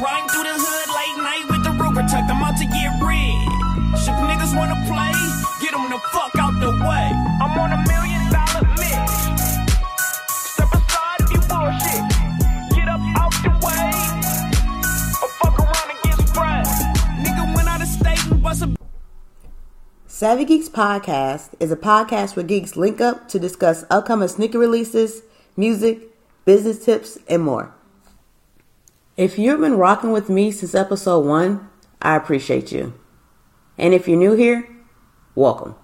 riding through the hood late night with the Ruger tucked. I'm out to get rid. If niggas wanna play, get them the fuck out the way. I'm on a million dollar mission. Step aside if you bullshit. Get up out the way. Or fuck around and get sprayed. Nigga went out of state and bust a Savvy Geekz Podcast is a podcast where geeks link up to discuss upcoming sneaker releases, music, business tips, and more. If you've been rocking with me since episode one, I appreciate you. And if you're new here, welcome.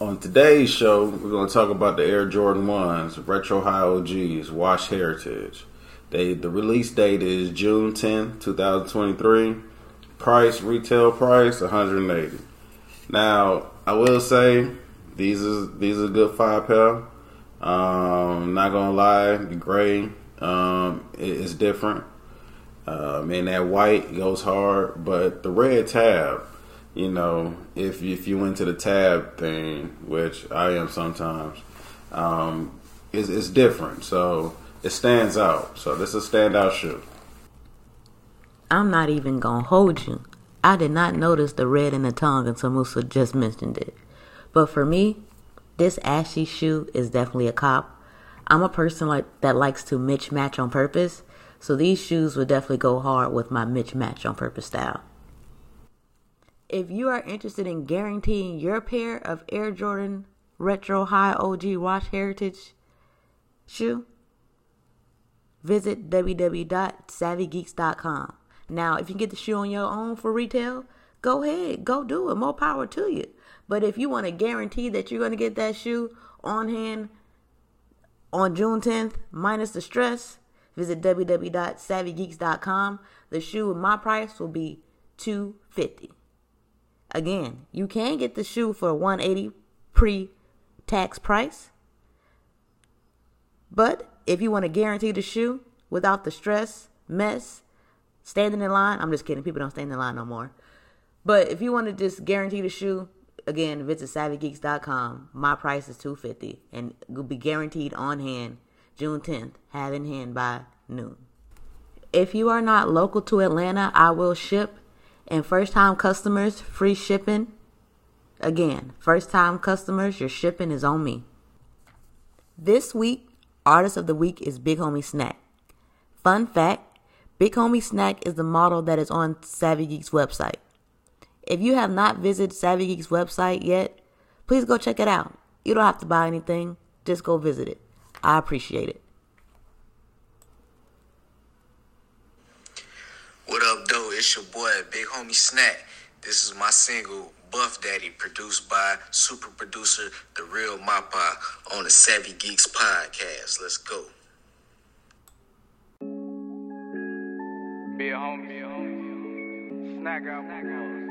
On today's show, we're going to talk about the Air Jordan 1s, Retro High OGs, Wash Heritage. They, the release date is June 10, 2023. Price, retail price, 180 Now, I will say, these is these are good five pair. Um, not gonna lie, the gray um, is different. Um, and that white goes hard, but the red tab, you know, if if you into the tab thing, which I am sometimes, um, is is different. So it stands out. So this is a standout shoe. I'm not even gonna hold you. I did not notice the red in the tongue until Musa just mentioned it. But for me, this ashy shoe is definitely a cop. I'm a person like that likes to mitch match on purpose, so these shoes would definitely go hard with my mitch match on purpose style. If you are interested in guaranteeing your pair of Air Jordan Retro High OG Wash Heritage shoe, visit www.savvygeekz.com. Now, if you get the shoe on your own for retail, go ahead, go do it. More power to you. But if you want to guarantee that you're going to get that shoe on hand on June 10th, minus the stress, visit www.savvygeekz.com. The shoe my price will be 250 Again, you can get the shoe for 180 pre-tax price. But if you want to guarantee the shoe without the stress, mess, standing in line, I'm just kidding. People don't stand in line no more. But if you want to just guarantee the shoe, again, visit savvygeekz.com. My price is 250 and will be guaranteed on hand June 10th, have in hand by noon. If you are not local to Atlanta, I will ship and first time customers free shipping. Again, first time customers, your shipping is on me. This week, artist of the week is Big Homie Snack. Fun fact, Big Homie Snack is the model that is on Savvy Geekz website. If you have not visited Savvy Geekz website yet, please go check it out. You don't have to buy anything, just go visit it. I appreciate it. What up, though? It's your boy, Big Homie Snack. This is my single, Buff Daddy, produced by super producer The Real Mappa on the Savvy Geekz podcast. Let's go. Be a homie, be a homie. Snack out, snack out.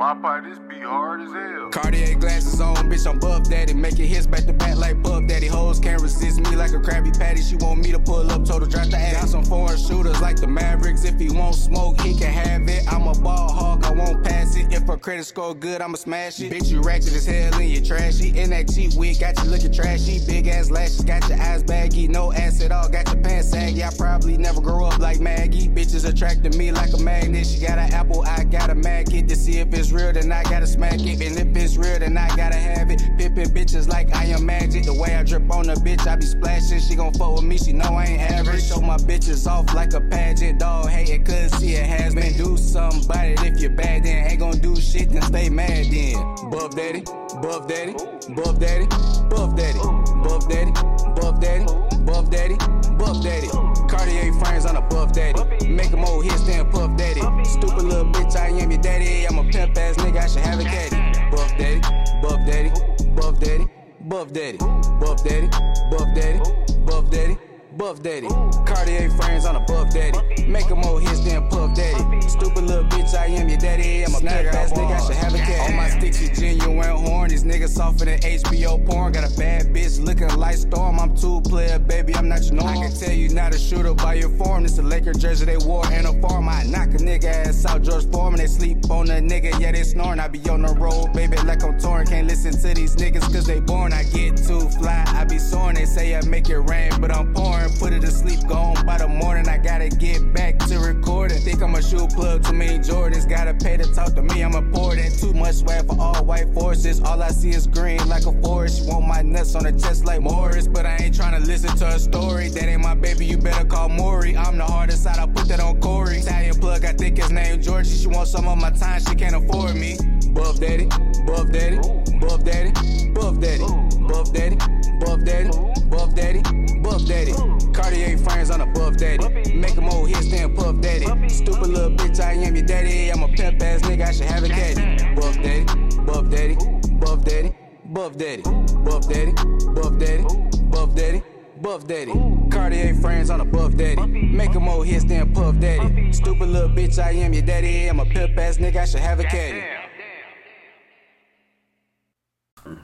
My part, this be hard as hell. Cartier glasses on, bitch, I'm Buff Daddy. Making hits back to back like Buff Daddy. Hoes can't resist me like a Krabby Patty. She want me to pull up, total drop the ass. Got some foreign shooters like the Mavericks. If he won't smoke, he can have it. I'm a ball hog, I won't pass it. If her credit score good, I'ma smash it. Bitch, you ratchet as hell and you trashy. In that cheap wig, got you looking trashy. Big ass lashes, got your eyes baggy. No ass at all, got your pants saggy. I probably never grow up like Maggie. Bitches attracting me like a magnet. She got an apple, I got a magnet to see if it's real, then I gotta smack it. And if it's real, then I gotta have it. Pippin' bitches like I am magic. The way I drip on a bitch, I be splashing. She gon' fuck with me, she know I ain't average. Show my bitches off like a pageant. Dog hating, cause see it has been. Do something about it. If you're bad, then ain't gon' do shit, then stay mad then. Buff daddy, buff daddy, buff daddy, buff daddy, buff daddy, buff daddy, buff daddy. Buff Daddy. Cartier frames on a buff daddy. Make them old hits, then puff daddy. Stupid little bitch, I am your daddy. I'm a pimp ass nigga, I should have a daddy. Buff daddy, buff daddy, buff daddy, buff daddy, buff daddy, buff daddy, buff daddy. Buff Daddy, Cartier frames on a Buff Daddy. Make old hits, then Puff Daddy. Stupid little bitch, I am your daddy. I'm a pimp ass nigga, I should have a cat. All my sticks is genuine horn. These niggas softer than HBO porn. Got a bad bitch looking like Storm. I'm two player, baby, I'm not your norm. I can tell you not a shooter by your form. This a Laker jersey they wore in a farm. I knock a nigga ass out, George Foreman. They sleep on a nigga, yeah, they snoring. I be on the road, baby, like I'm torn. Can't listen to these niggas cause they born. I get too fly, I be soaring. They say I make it rain, but I'm pouring. Put it to sleep, go on by the morning. I gotta get back to recording. Think I'm a shoe plug, too many Jordans. Gotta pay to talk to me, I'm important. Too much swag for all white forces. All I see is green like a forest. Want my nuts on the chest like Morris, but I ain't trying to listen to a story. That ain't my baby, you better call Maury. I'm the hardest side, I put that on Corey. Italian plug, I think his name Georgie. She wants some of my time, she can't afford me. Buff daddy, buff daddy, buff daddy, buff daddy, buff daddy, buff daddy, buff daddy, buff daddy. Cartier frames on a buff daddy. Make him old then puff daddy. Stupid little bitch, I am your daddy. I'm a pimp ass nigga, I should have a caddy. Buff daddy, buff daddy, buff daddy, buff daddy, buff daddy, buff daddy, buff daddy. Buff Daddy, Cartier frames on a Buff Daddy. Make him old then Puff Daddy. Stupid little bitch, I am your daddy. I'm a pimp ass nigga, I should have a caddy.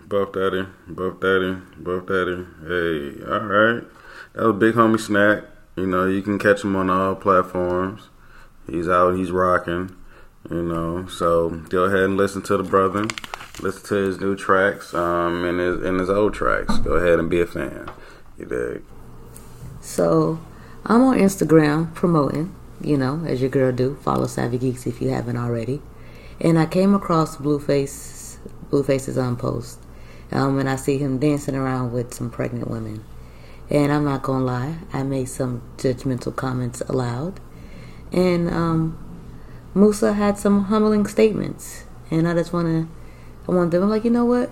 Buff Daddy, Buff Daddy, Buff Daddy. Hey, all right. That was Big Homie Snack. You know, you can catch him on all platforms. He's out, he's rocking. You know, so go ahead and listen to the brother. Listen to his new tracks, um, and his and his old tracks. Go ahead and be a fan. You dig? So I'm on Instagram promoting, you know, as your girl do. Follow Savvy Geekz if you haven't already. And I came across Blueface Blueface's on post. Um, and I see him dancing around with some pregnant women. And I'm not gonna lie, I made some judgmental comments aloud. And um, Musa had some humbling statements. And I just wanna I want them I'm like, you know what?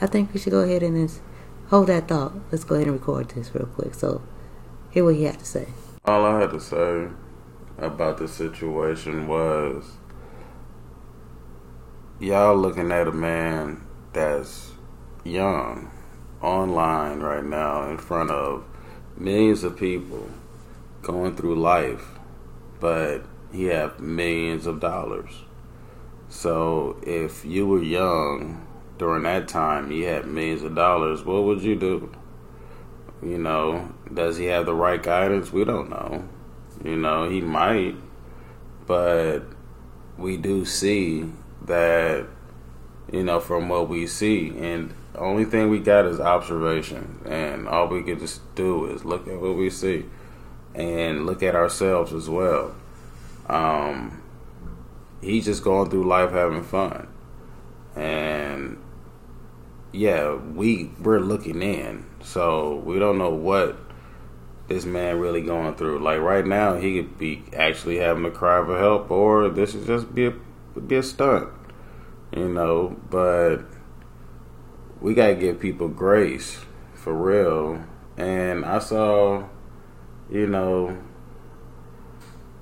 I think we should go ahead and just hold that thought. Let's go ahead and record this real quick. So hear what he had to say. All I had to say about the situation was y'all looking at a man that's young online right now in front of millions of people going through life, but he have millions of dollars. So if you were young during that time, you had millions of dollars, what would you do? You know, does he have the right guidance? We don't know. You know, he might, but we do see that, you know, from what we see, and only thing we got is observation, and all we can just do is look at what we see and look at ourselves as well. Um, he's just going through life having fun, and yeah, we we're looking in, so we don't know what this man really going through. Like right now, he could be actually having a cry for help, or this is just be a be a stunt, you know. But we gotta give people grace for real. And I saw, you know,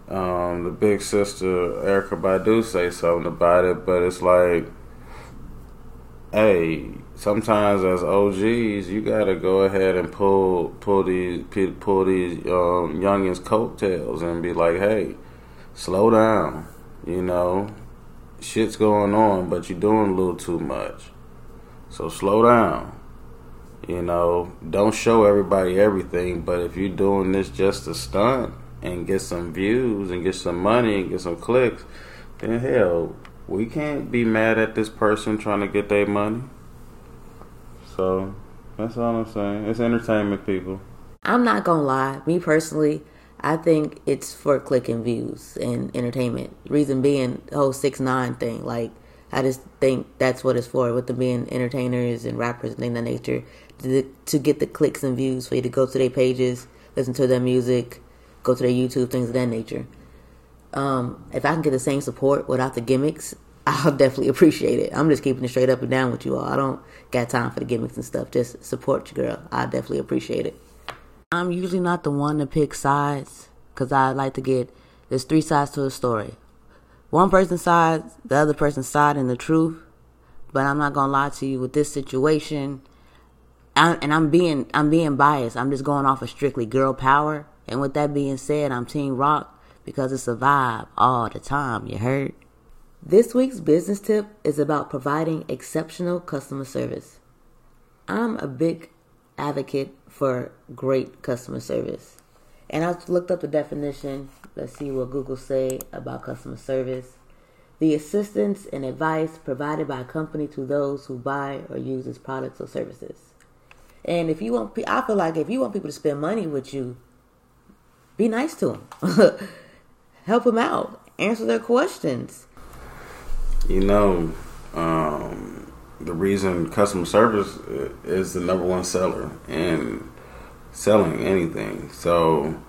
um, the big sister Erykah Badu say something about it, but it's like, hey, sometimes as OGs, you gotta go ahead and pull pull these pull these um, youngins' coattails and be like, hey, slow down, you know, shit's going on, but you're doing a little too much, so slow down. You know, don't show everybody everything, but if you're doing this just to stunt and get some views and get some money and get some clicks, then hell, we can't be mad at this person trying to get their money. So that's all I'm saying. It's entertainment, people. I'm not gonna lie, me personally, I think it's for clicking views and entertainment. Reason being the whole six nine thing. Like I just think that's what it's for, with them being entertainers and rappers and things of that nature. To, to get the clicks and views for you to go to their pages, listen to their music, go to their YouTube, things of that nature. Um, if I can get the same support without the gimmicks, I'll definitely appreciate it. I'm just keeping it straight up and down with you all. I don't got time for the gimmicks and stuff. Just support your girl. I definitely appreciate it. I'm usually not the one to pick sides because I like to get there's three sides to a story. One person's side, the other person's side, and the truth. But I'm not gonna lie to you with this situation, I, and I'm being I'm being biased. I'm just going off of strictly girl power. And with that being said, I'm Team Rock because it's a vibe all the time. You heard? This week's business tip is about providing exceptional customer service. I'm a big advocate for great customer service. And I looked up the definition. Let's see what Google say about customer service. The assistance and advice provided by a company to those who buy or use its products or services. And if you want, I feel like if you want people to spend money with you, be nice to them, help them out, answer their questions. You know, um, the reason customer service is the number one seller in selling anything. So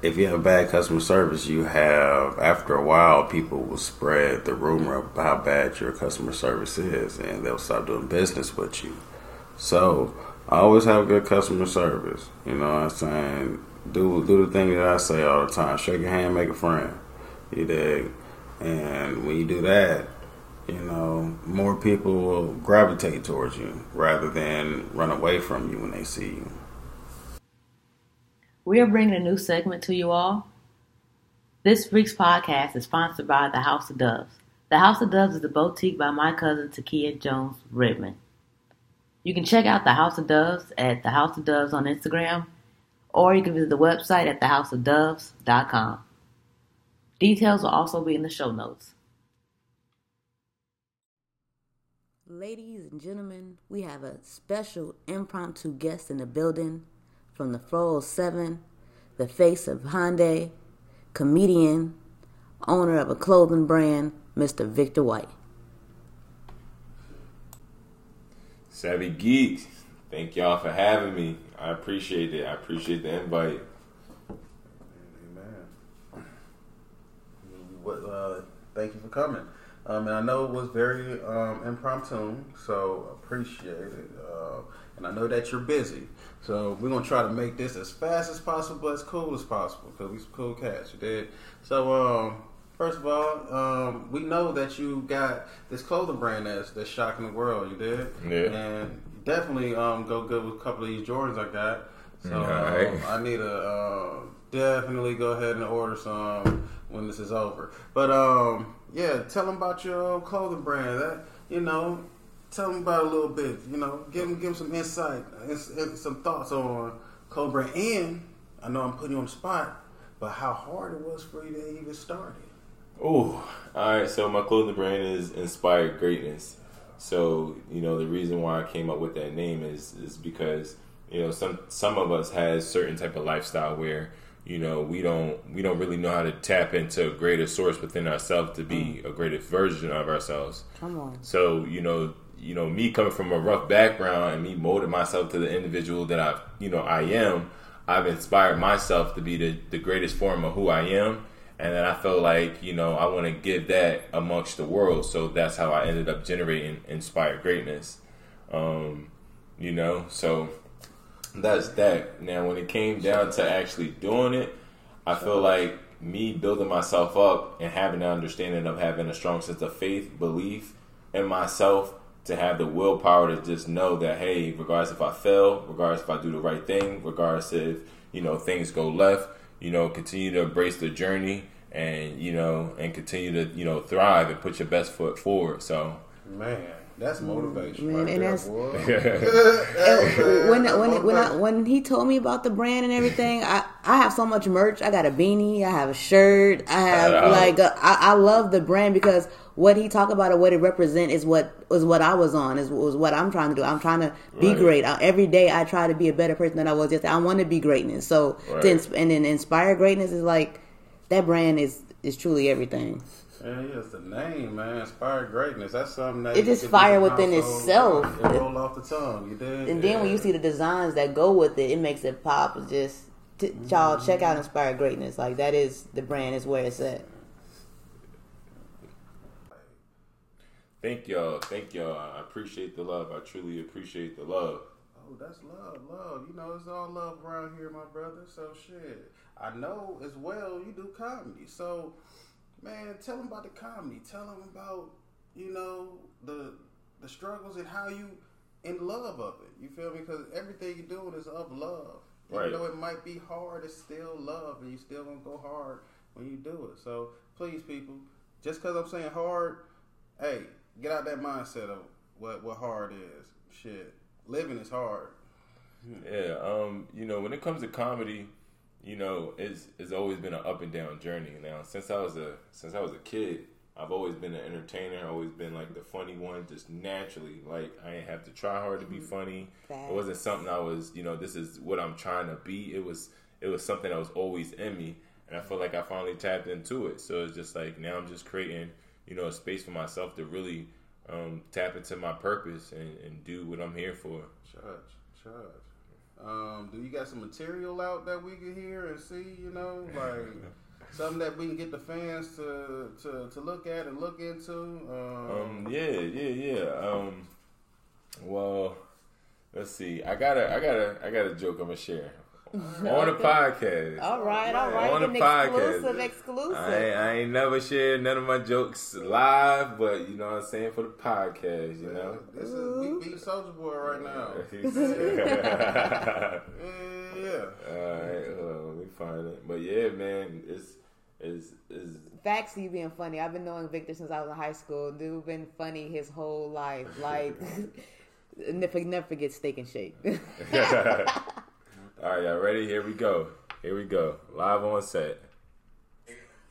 if you have bad customer service, you have after a while people will spread the rumor of how bad your customer service is, and they'll stop doing business with you. So I always have good customer service. You know what I'm saying? Do do the thing that I say all the time. Shake your hand, make a friend. You dig? And when you do that, you know, more people will gravitate towards you rather than run away from you when they see you. We are bringing a new segment to you all. This week's podcast is sponsored by The House of Doves. The House of Doves is a boutique by my cousin Takia Jones Redmond. You can check out The House of Doves at The House of Doves on Instagram, or you can visit the website at thehouseofdoves.com. Details will also be in the show notes. Ladies and gentlemen, we have a special impromptu guest in the building from the 407, the face of Hyundai, comedian, owner of a clothing brand, Mr. Victor White. Savvy Geekz, thank y'all for having me. I appreciate it. I appreciate the invite. Amen. What, uh, thank you for coming. Um, and I know it was very um, impromptu, so appreciate it. Uh, and I know that you're busy, so we're gonna try to make this as fast as possible, as cool as possible, because we some cool cats. You did. So, um, first of all, um, we know that you got this clothing brand that's that's shocking the world. You did. Yeah. And definitely um, go good with a couple of these Jordans I got. So Alright. um, I need a. uh, definitely go ahead and order some when this is over. But um, yeah, tell them about your clothing brand. That you know, tell them about a little bit. You know, give them give them some insight, some thoughts on clothing brand. And I know I'm putting you on the spot, but how hard it was for you to even start it. Oh, all right. So my clothing brand is Inspired Greatness. So you know the reason why I came up with that name is is because you know some some of us has certain type of lifestyle where you know we don't we don't really know how to tap into a greater source within ourselves to be a greater version of ourselves. Come on. So you know, you know, me coming from a rough background and me molding myself to the individual that I, you know, I am. I've inspired myself to be the, the greatest form of who I am, and then I feel like you know I want to give that amongst the world. So that's how I ended up generating inspired greatness. Um, you know, so that's that. Now, when it came down to actually doing it, I feel like me building myself up and having the understanding of having a strong sense of faith, belief in myself, to have the willpower to just know that, hey, regardless if I fail, regardless if I do the right thing, regardless if, you know, things go left, you know, continue to embrace the journey and, you know, and continue to, you know, thrive and put your best foot forward. So, Man, that's mm. motivation. Man, right and there, that's- boy. And when when when I, when he told me about the brand and everything, I I have so much merch. I got a beanie, I have a shirt, I have Shout out. like a, I, I love the brand because what he talked about and what it represent is what was what I was on is was what I'm trying to do. I'm trying to be Right. great. I, every day I try to be a better person than I was yesterday. I want to be greatness. So Right. to ins- and then inspire greatness is like that brand is is truly everything. Yeah, yeah, it's the name, man. Inspired greatness. That's something that It just fire within household itself. It roll off the tongue. You did. And then when you see the designs that go with it, it makes it pop. It's just t- y'all check out mm-hmm. Inspired Greatness. Like that is the brand is where it's at. thank y'all. Thank y'all. I appreciate the love. I truly appreciate the love. Oh, that's love, love. You know, it's all love around here, my brother. So shit. I know as well you do comedy. So, man, tell them about the comedy. Tell them about you know the the struggles and how you in love of it. You feel me? Because everything you're doing is of love. Right. Even though it might be hard, it's still love, and you still gonna go hard when you do it. So please, people, just because I'm saying hard, hey, get out that mindset of what what hard is. Shit, living is hard. Yeah, um, you know, when it comes to comedy, you know, it's it's always been an up and down journey. Now, since I was a since I was a kid, I've always been an entertainer. Always been like the funny one, just naturally. Like I didn't have to try hard to be funny. Facts. It wasn't something I was, you know, this is what I'm trying to be. It was it was something that was always in me, and I feel like I finally tapped into it. So it's just like now I'm just creating, you know, a space for myself to really um, tap into my purpose and, and do what I'm here for. Charge, charge. Um, do you got some material out that we can hear and see? You know, like something that we can get the fans to to, to look at and look into. Um, Um, yeah, yeah, yeah. Um, well, let's see. I got a, I got a, I got a joke I'm gonna share on the podcast. All right, all right. On the podcast. exclusive, exclusive. I ain't, I ain't never shared none of my jokes live, but you know what I'm saying for the podcast. You know. this is we beat Soldier Boy right now. Yeah, yeah. right, hold let me find it. But yeah, man, it's it's it's Facts, you being funny. I've been knowing Victor since I was in high school. Dude been funny his whole life. Like, never, never forget Steak and Shake. All right. Y'all ready? Here we go. Here we go. Live on set.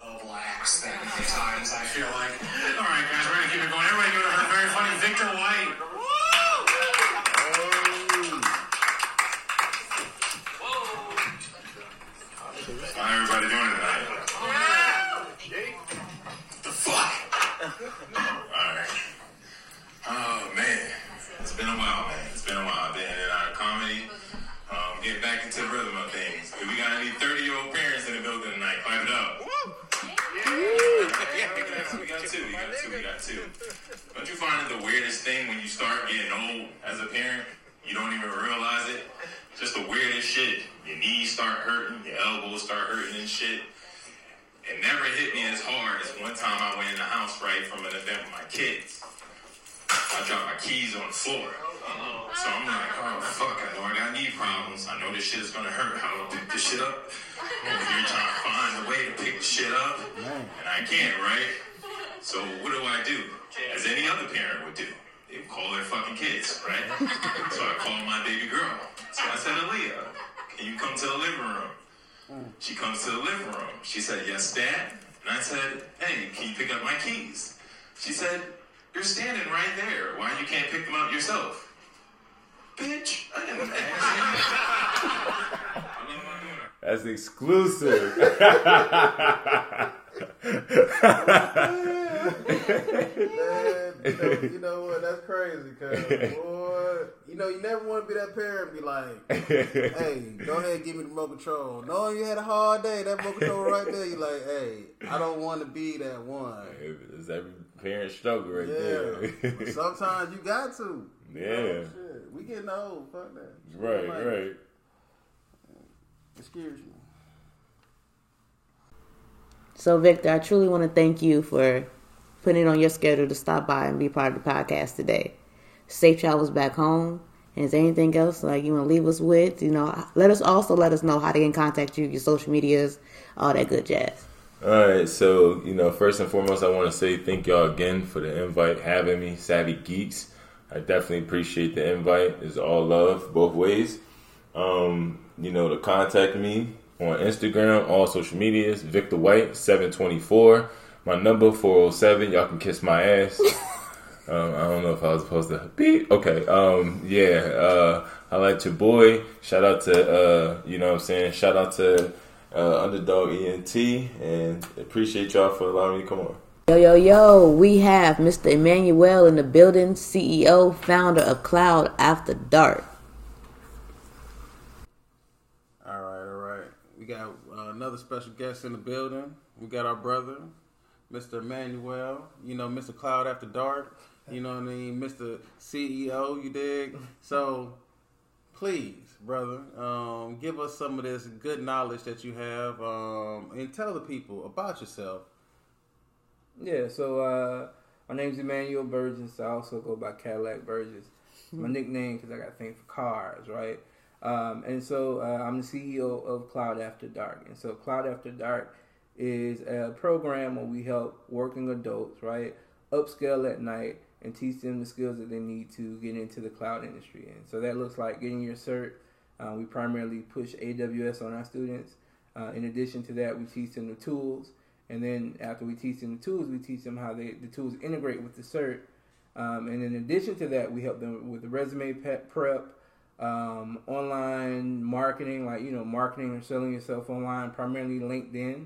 of lax that at times I feel like. All right, guys, we're gonna keep it going. Everybody give it a very funny Victor White. How everybody doing tonight? The fuck? Into the rhythm of things. If we got any 30 year old parents in the building tonight, pipe it up. we got two, we got two, we got two. Don't you find it the weirdest thing when you start getting old as a parent? You don't even realize it. Just the weirdest shit. Your knees start hurting, your elbows start hurting and shit. It never hit me as hard as one time I went in the house, right, from an event with my kids. I dropped my keys on the floor. So I'm like, oh fuck, I know I got knee problems. I know this shit is gonna hurt. How do I pick this shit up? Here trying to find a way to pick the shit up. And I can't, right? So what do I do? As any other parent would do. They would call their fucking kids, right? So I called my baby girl. So I said, Aaliyah, can you come to the living room? She comes to the living room. She said, Yes, Dad. And I said, Hey, can you pick up my keys? She said, You're standing right there. Why you can't pick them up yourself? Bitch, I didn't ask That's exclusive. Man, you, know, you know what? That's crazy, cause boy, you know you never want to be that parent. and Be like, hey, go ahead, and give me the remote control. Knowing you had a hard day, that remote control right there. you're like, hey, I don't want to be that one. it's every parent struggle right Yeah, there. sometimes you got to. yeah. Oh, shit, we getting old. Fuck that. Right, Like, right. Excuse me. So, Victor, I truly want to thank you for putting it on your schedule to stop by and be part of the podcast today. Safe travels back home. And is there anything else like you want to leave us with? You know, let us also let us know how to get in contact you, your social medias, all that good jazz. All right, so you know, first and foremost, I want to say thank y'all again for the invite, having me, Savvy Geekz. I definitely appreciate the invite. It's all love, both ways. Um, you know, to contact me on Instagram, all social medias, Victor White seven twenty four. My number four zero seven. Y'all can kiss my ass. Um, I don't know if I was supposed to beep. Okay. Um, yeah. Uh, I like your boy. Shout out to uh, you know what I'm saying. Shout out to uh, Underdog ENT and appreciate y'all for allowing me to come on. Yo, yo, yo, we have Mr. Emanuel in the building, CEO, founder of Cloud After Dark. All right, all right. We got uh, another special guest in the building. We got our brother, Mr. Emanuel. You know, Mr. Cloud After Dark. You know what I mean, Mr. CEO. You dig? So, please, brother, um, give us some of this good knowledge that you have, um, and tell the people about yourself. Yeah, so uh, my name's Emanuel Burgess. I also go by Cadillac Burgess. My nickname because I got a thing for cars, right? Um, and so uh, I'm the CEO of Cloud After Dark. And so Cloud After Dark is a program where we help working adults, right, upscale at night and teach them the skills that they need to get into the cloud industry. And so that looks like getting your cert. Uh, we primarily push AWS on our students. Uh, in addition to that, we teach them the tools. And then after we teach them the tools, we teach them how they, the tools integrate with the cert. Um, and in addition to that, we help them with the resume prep, um, online marketing, like you know, marketing or selling yourself online, primarily LinkedIn,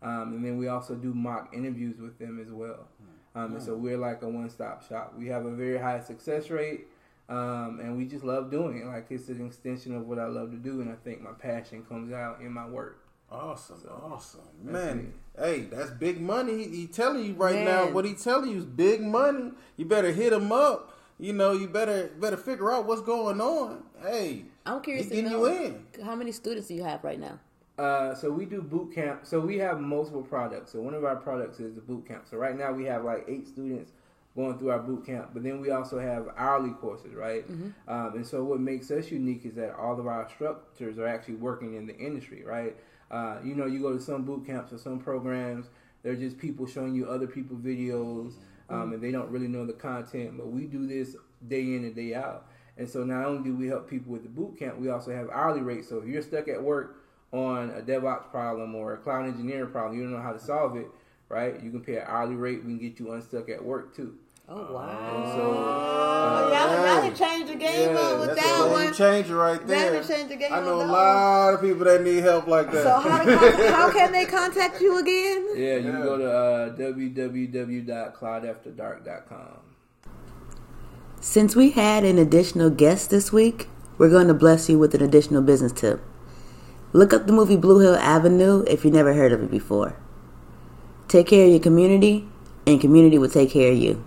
um, and then we also do mock interviews with them as well. Um, and so we're like a one-stop shop. We have a very high success rate, um, and we just love doing it. Like it's an extension of what I love to do, and I think my passion comes out in my work. Awesome, awesome, that's man. Hey, that's big money. He, he telling you right now what he telling you is big money. You better hit him up. You know, you better better figure out what's going on. Hey, I'm curious to getting know you in. how many students do you have right now? Uh, so we do boot camp. So we have multiple products. So one of our products is the boot camp. So right now we have like eight students going through our boot camp, but then we also have hourly courses, right? Um, and so what makes us unique is that all of our instructors are actually working in the industry, right? Uh, you know, you go to some boot camps or some programs, they're just people showing you other people videos, um, and they don't really know the content. But we do this day in and day out. And so not only do we help people with the boot camp, we also have hourly rates. So if you're stuck at work on a DevOps problem or a cloud engineering problem, you don't know how to solve it, right? You can pay an hourly rate. We can get you unstuck at work too. Oh And wow! so, y'all, uh, y'all done changed the game Yeah, up with That's that a game one. changer right That there. done changed the game I know a on that lot of people that need help like that. So how, how, how can they contact you again? yeah, you Yeah. can go to uh, www.cloudafterdark.com. Since we had an additional guest this week, we're going to bless you with an additional business tip. Look up the movie Blue Hill Avenue if you never heard of it before. Take care of your community, and community will take care of you.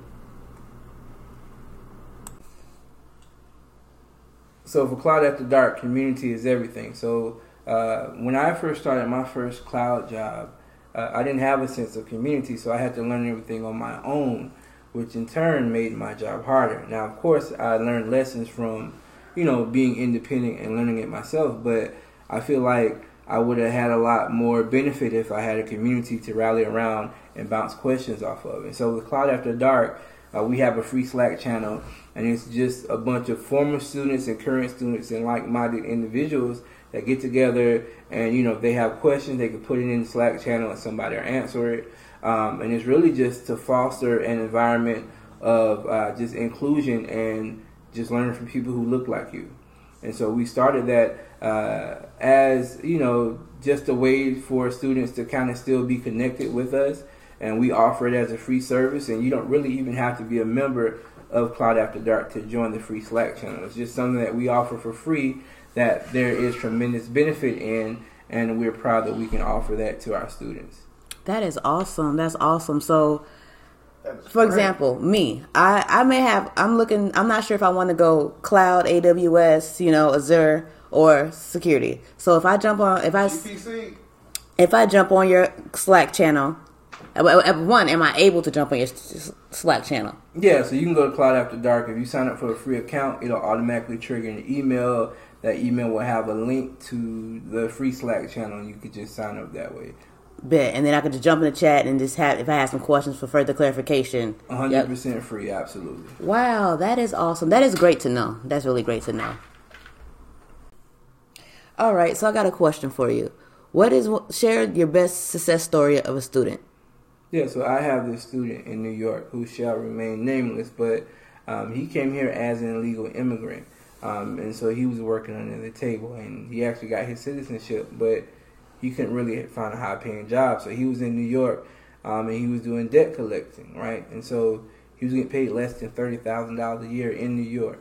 So for Cloud After Dark, community is everything. So uh, when I first started my first cloud job, uh, I didn't have a sense of community, so I had to learn everything on my own, which in turn made my job harder. Now, of course, I learned lessons from, you know, being independent and learning it myself, but I feel like I would have had a lot more benefit if I had a community to rally around and bounce questions off of. And so with Cloud After Dark, uh, we have a free Slack channel, and it's just a bunch of former students and current students and like-minded individuals that get together. And you know, if they have questions, they can put it in the Slack channel, and somebody will answer it. Um, and it's really just to foster an environment of uh, just inclusion and just learning from people who look like you. And so we started that uh, as you know, just a way for students to kind of still be connected with us and we offer it as a free service and you don't really even have to be a member of cloud after dark to join the free slack channel it's just something that we offer for free that there is tremendous benefit in and we're proud that we can offer that to our students That is awesome. That's awesome. So, for great. example, me, I, I may have, I'm looking, I'm not sure if I want to go cloud, AWS, you know, Azure, or security. So if I jump on, if I, GPC. if I jump on your Slack channel, one, am I able to jump on your Slack channel? yeah so you can go to cloud after dark if you sign up for a free account it'll automatically trigger an email that email will have a link to the free slack channel and you could just sign up that way Bet, and then I could just jump in the chat and just have, if I have some questions for further clarification. 100% free absolutely Wow, that is awesome. That is great to know. That's really great to know. All right, so I got a question for you. What is share your best success story of a student? Yeah, so I have this student in New York who shall remain nameless, but um, he came here as an illegal immigrant. Um, and so he was working under the table and he actually got his citizenship, but he couldn't really find a high paying job. So he was in New York um, and he was doing debt collecting, right? And so he was getting paid less than $30,000 a year in New York.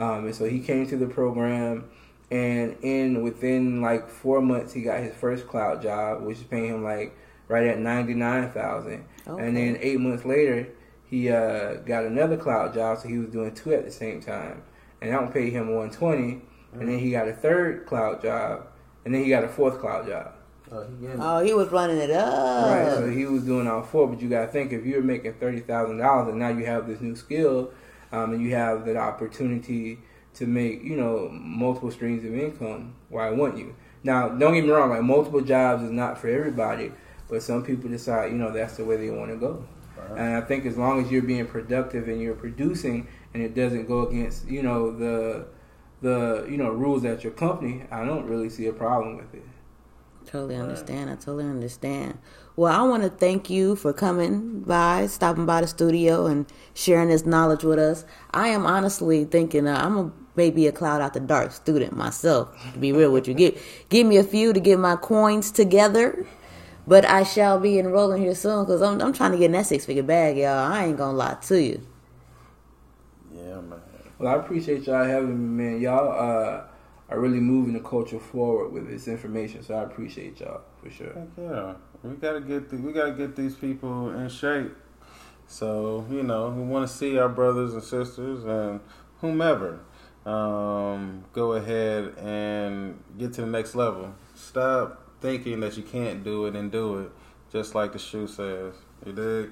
Um, and so he came to the program and in within like four months he got his first cloud job, which is paying him like right at ninety nine thousand. And then eight months later, he uh, got another cloud job, so he was doing two at the same time, and that one paid him one twenty. And then he got a third cloud job, and then he got a fourth cloud job. Oh, he was running it up. Right, so he was doing all four, but you got to think if you're making thirty thousand dollars and now you have this new skill, um, and you have that opportunity to make you know multiple streams of income, why wouldn't you? Now, don't get me wrong, like multiple jobs is not for everybody, but some people decide you know that's the way they want to go. And I think as long as you're being productive and you're producing, and it doesn't go against you know the the you know rules at your company, I don't really see a problem with it. Totally understand. I totally understand. Well, I want to thank you for coming by, stopping by the studio, and sharing this knowledge with us. I am honestly thinking uh, I'm a maybe a cloud out the dark student myself. To be real with you, give give me a few to get my coins together. But I shall be enrolling here soon because I'm I'm trying to get in that six figure bag, y'all. I ain't gonna lie to you. Yeah, man. Well, I appreciate y'all having me, man. Y'all uh, are really moving the culture forward with this information, so I appreciate y'all for sure. Heck yeah, we gotta get the, we gotta get these people in shape. So you know, we want to see our brothers and sisters and whomever um, go ahead and get to the next level. Stop thinking that you can't do it and do it, just like the shoe says. You dig?